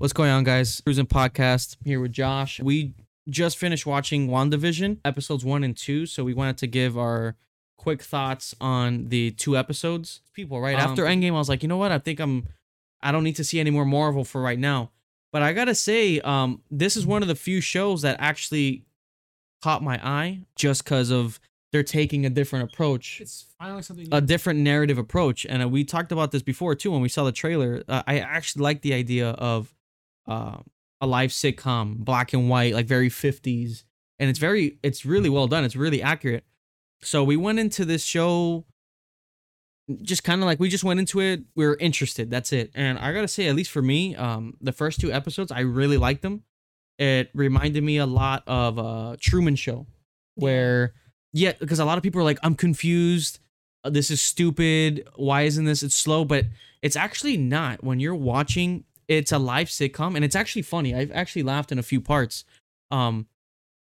What's going on, guys? Cruising Podcast here with Josh. We just finished watching WandaVision episodes one and two, so we wanted to give our quick thoughts on the two episodes. People, right Um, after Endgame, I was like, you know what? I think I'm. I don't need to see any more Marvel for right now. But I gotta say, um, this is one of the few shows that actually caught my eye just because of they're taking a different approach It's finally something. a different narrative approach and uh, we talked about this before too when we saw the trailer uh, i actually like the idea of uh, a live sitcom black and white like very 50s and it's very it's really well done. It's really accurate. So we went into this show just kind of like we just went into it we were interested. That's it. And i gotta say at least for me um the first two episodes i really liked them. It reminded me a lot of uh truman show where yeah because a lot of people are like i'm confused. This is stupid. Why isn't this? It's slow but it's actually not. When you're watching it's a live sitcom and it's actually funny i've actually laughed in a few parts um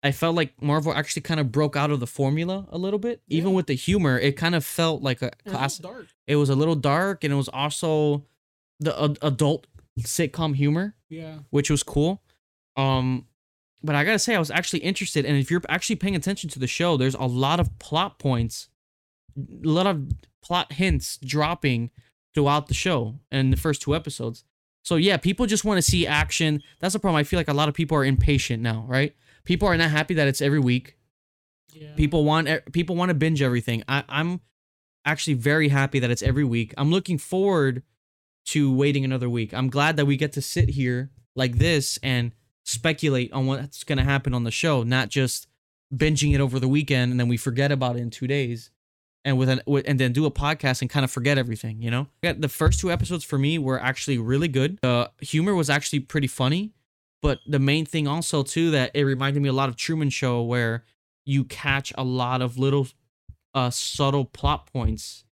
i felt like marvel actually kind of broke out of the formula a little bit even with the humor it kind of felt like a And it's a class dark. it was a little dark and it was also the ad- adult sitcom humor Yeah. which was cool. Um, but I gotta say, I was actually interested, and if you're actually paying attention to the show, there's a lot of plot points, a lot of plot hints dropping throughout the show and the first two episodes. So yeah, people just want to see action. That's the problem. I feel like a lot of people are impatient now, right? People are not happy that it's every week. Yeah. People want people want to binge everything. I, I'm actually very happy that it's every week. I'm looking forward to waiting another week. I'm glad that we get to sit here like this and speculate on what's going to happen on the show, not just binging it over the weekend and then we forget about it in two days. And with an with, and then do a podcast and kind of forget everything, you know. The first two episodes for me were actually really good. The humor was actually pretty funny, but the main thing also too that it reminded me a lot of Truman Show, where you catch a lot of little uh subtle plot points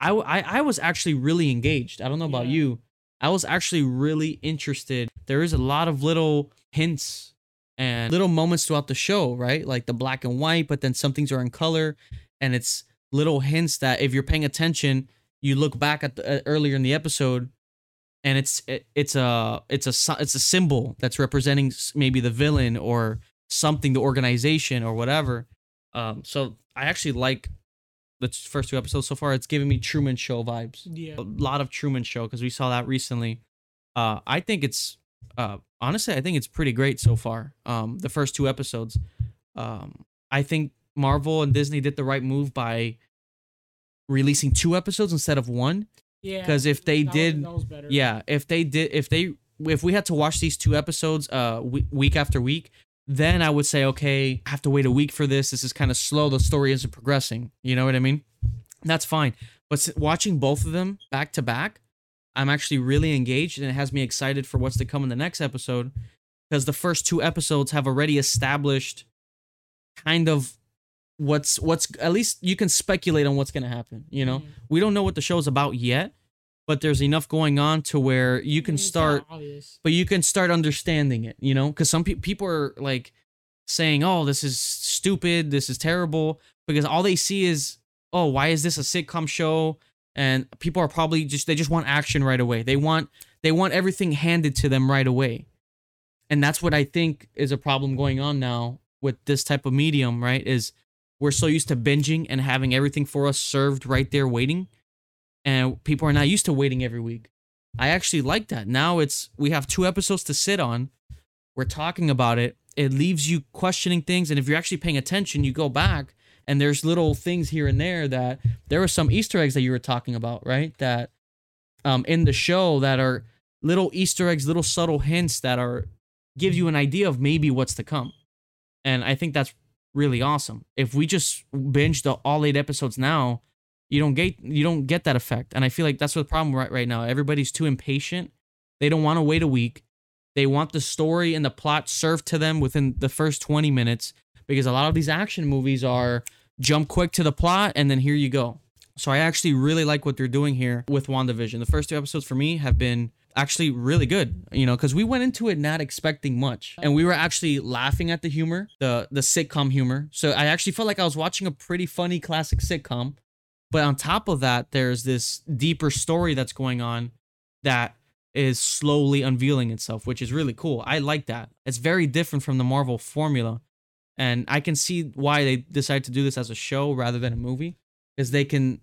I I was actually really engaged i don't know about Yeah. you i was actually really interested there is a lot of little hints and little moments throughout the show right like the black and white but then some things are in color and it's little hints that if you're paying attention you look back at the uh, earlier in the episode and it's it, it's a it's a it's a symbol that's representing maybe the villain or something the organization or whatever. Um so i actually like the first two episodes so far. It's giving me truman show vibes. Yeah. a lot of truman show because we saw that recently. Uh i think it's uh honestly i think it's pretty great so far um the first two episodes. Um i think marvel and disney did the right move by releasing two episodes instead of one Yeah. Because if they that did- was yeah, if they did, if they, if we had to watch these two episodes, uh, we- week after week, then I would say, okay, I have to wait a week for this. This is kind of slow. The story isn't progressing. You know what I mean? That's fine. But watching both of them back to back, I'm actually really engaged, and it has me excited for what's to come in the next episode, because the first two episodes have already established, kind of, what's what's at least you can speculate on what's gonna happen. You know, Mhm. we don't know what the show's about yet, but there's enough going on to where you can It's start, but you can start understanding it, you know? Because some pe- people are like saying, oh, this is stupid, this is terrible, because all they see is, oh, why is this a sitcom show? And people are probably just, they just want action right away. They want, they want everything handed to them right away. And that's what I think is a problem going on now with this type of medium, right? Is we're so used to binging and having everything for us served right there waiting and people are not used to waiting every week. I actually like that. Now it's we have two episodes to sit on. We're talking about it. It leaves you questioning things and if you're actually paying attention, you go back and there's little things here and there that there were some Easter eggs that you were talking about, right? That um in the show that are little Easter eggs, little subtle hints that are give you an idea of maybe what's to come. And I think that's really awesome. If we just binge the all eight episodes now, you don't get you don't get that effect. And I feel like that's the problem right right now. Everybody's too impatient. They don't want to wait a week. They want the story and the plot served to them within the first 20 minutes because a lot of these action movies are jump quick to the plot and then here you go. So I actually really like what they're doing here with WandaVision. The first two episodes for me have been actually really good, you know, because we went into it not expecting much. And we were actually laughing at the humor, the the sitcom humor. So I actually felt like I was watching a pretty funny classic sitcom. But on top of that, there's this deeper story that's going on that is slowly unveiling itself, which is really cool. I like that. It's very different from the Marvel formula. And I can see why they decided to do this as a show rather than a movie, is they can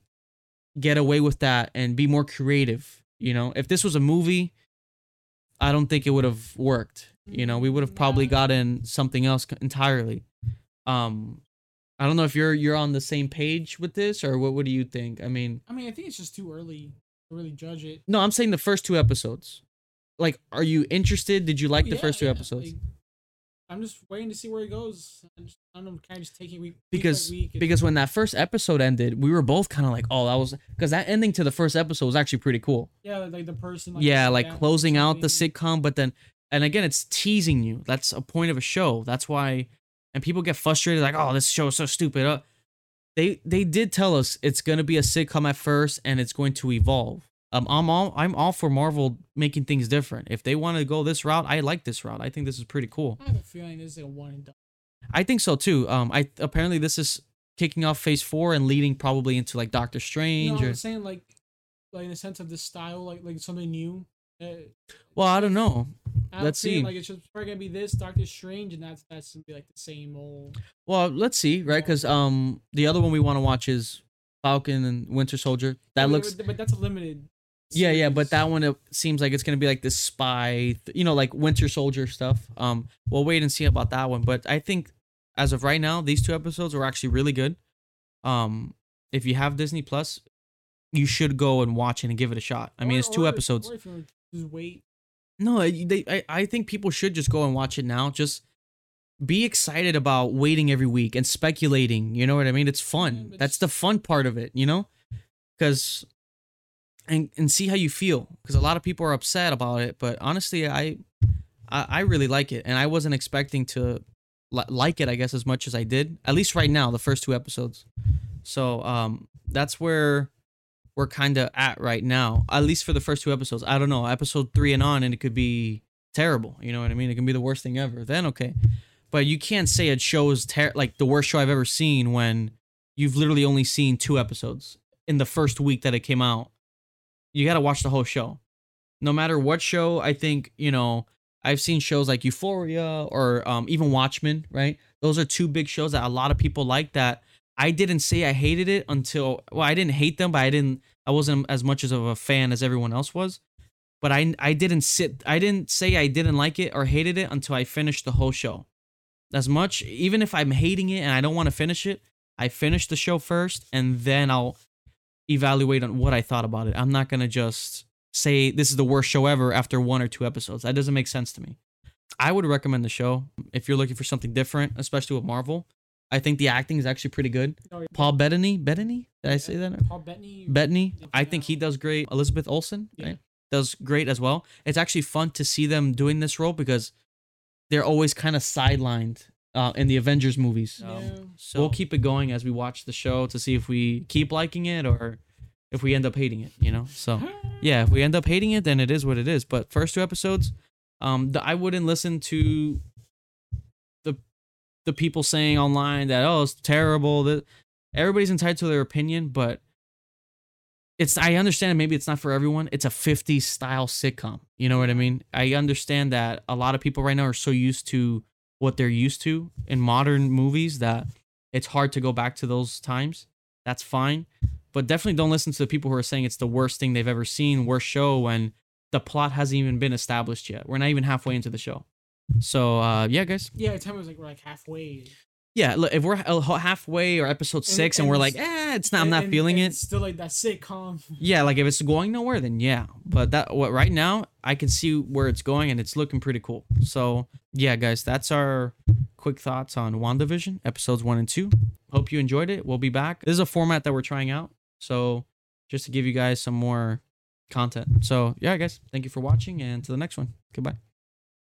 get away with that and be more creative. You know, if this was a movie, I don't think it would have worked. You know, we would have probably gotten something else entirely. Um, I don't know if you're you're on the same page with this or what. What do you think? I mean, I mean, I think it's just too early to really judge it. no, I'm saying the first two episodes. Like, are you interested? Did you like the Yeah, first two yeah, episodes? like, I'm just waiting to see where he goes. I'm just, I don't know, kind of just taking week week because week and- because when that first episode ended, we were both kind of like, oh, that was because that ending to the first episode was actually pretty cool. yeah, like, like the person. Like, yeah, like closing out the sitcom, but then and again, it's teasing you. That's a point of a show. That's why, and people get frustrated, like, oh, this show is so stupid. Uh, they they did tell us it's gonna be a sitcom at first, and it's going to evolve. Um, I'm all I'm all for Marvel making things different. If they want to go this route, I like this route. I think this is pretty cool. I have a feeling this is a one and done. I think so too. Um, I apparently this is kicking off Phase Four and leading probably into like Doctor Strange. or, I'm saying like, like in the sense of the style, like like something new. Uh, well, I don't know. I'm Let's see. Like it's just probably gonna be this Doctor Strange, and that's that's gonna be like the same old. Well, let's see, right? Because um, the other one we want to watch is Falcon and Winter Soldier. That But- looks, but that's a limited. Yeah, yeah. But that one it seems like it's gonna be like this spy, th- you know, like Winter Soldier stuff. Um, we'll wait and see about that one. But I think as of right now, these two episodes are actually really good. Um, if you have Disney Plus, you should go and watch it and give it a shot. I mean, Or- it's two episodes. Just wait. No, they. I, I think people should just go and watch it now. Just be excited about waiting every week and speculating. You know what I mean? It's fun. but That's the fun part of it. You know, because and and see how you feel. Because a lot of people are upset about it, but honestly, I I, I really like it, and I wasn't expecting to li- like it. I guess as much as I did. At least right now, the first two episodes. So um, that's where we're kind of at right now. At least for the first two episodes. I don't know. Episode three and on, and it could be terrible. You know what I mean? It can be the worst thing ever. Then okay, but you can't say a show is ter- like the worst show I've ever seen when you've literally only seen two episodes in the first week that it came out. You got to watch the whole show. No matter what show, I think you know. I've seen shows like Euphoria or um, even Watchmen. Right? Those are two big shows that a lot of people like. That I didn't say I hated it until well, I didn't hate them, but I didn't. I wasn't as much of a fan as everyone else was. But I I didn't sit. I didn't say I didn't like it or hated it until I finished the whole show. As much, even if I'm hating it and I don't want to finish it, I finish the show first, and then I'll evaluate on what I thought about it. I'm not gonna just say this is the worst show ever after one or two episodes. That doesn't make sense to me. I would recommend the show if you're looking for something different, especially with Marvel. I think the acting is actually pretty good. Oh, yeah. Paul Bettany, Bettany, did I say that? Paul Bettany. Bettany, I think he does great. Elizabeth Olsen, Yeah. right? Does great as well. It's actually fun to see them doing this role because they're always kind of sidelined uh, in the Avengers movies. Um, Yeah. so we'll keep it going as we watch the show to see if we keep liking it or if we end up hating it. You know, so yeah, if we end up hating it, then it is what it is. But first two episodes, um, the, I wouldn't listen to the the people saying online that oh it's terrible. That everybody's entitled to their opinion, but it's I understand maybe it's not for everyone. It's a 50s style sitcom. You know what I mean? I understand that a lot of people right now are so used to what they're used to in modern movies that it's hard to go back to those times. That's fine. But definitely don't listen to the people who are saying it's the worst thing they've ever seen, worst show when the plot hasn't even been established yet. We're not even halfway into the show. So uh yeah, guys. Yeah, time was like we're like halfway. Yeah, look, if we're halfway or episode six and, and we're like, eh, it's not, I'm not and- feeling and it. it's Still like that sitcom. Yeah, like if it's going nowhere, then yeah. But that what right now I can see where it's going and it's looking pretty cool. So yeah, guys, that's our quick thoughts on WandaVision episodes one and two. Hope you enjoyed it. We'll be back. This is a format that we're trying out. So just to give you guys some more content. So yeah, guys, thank you for watching and to the next one. Goodbye.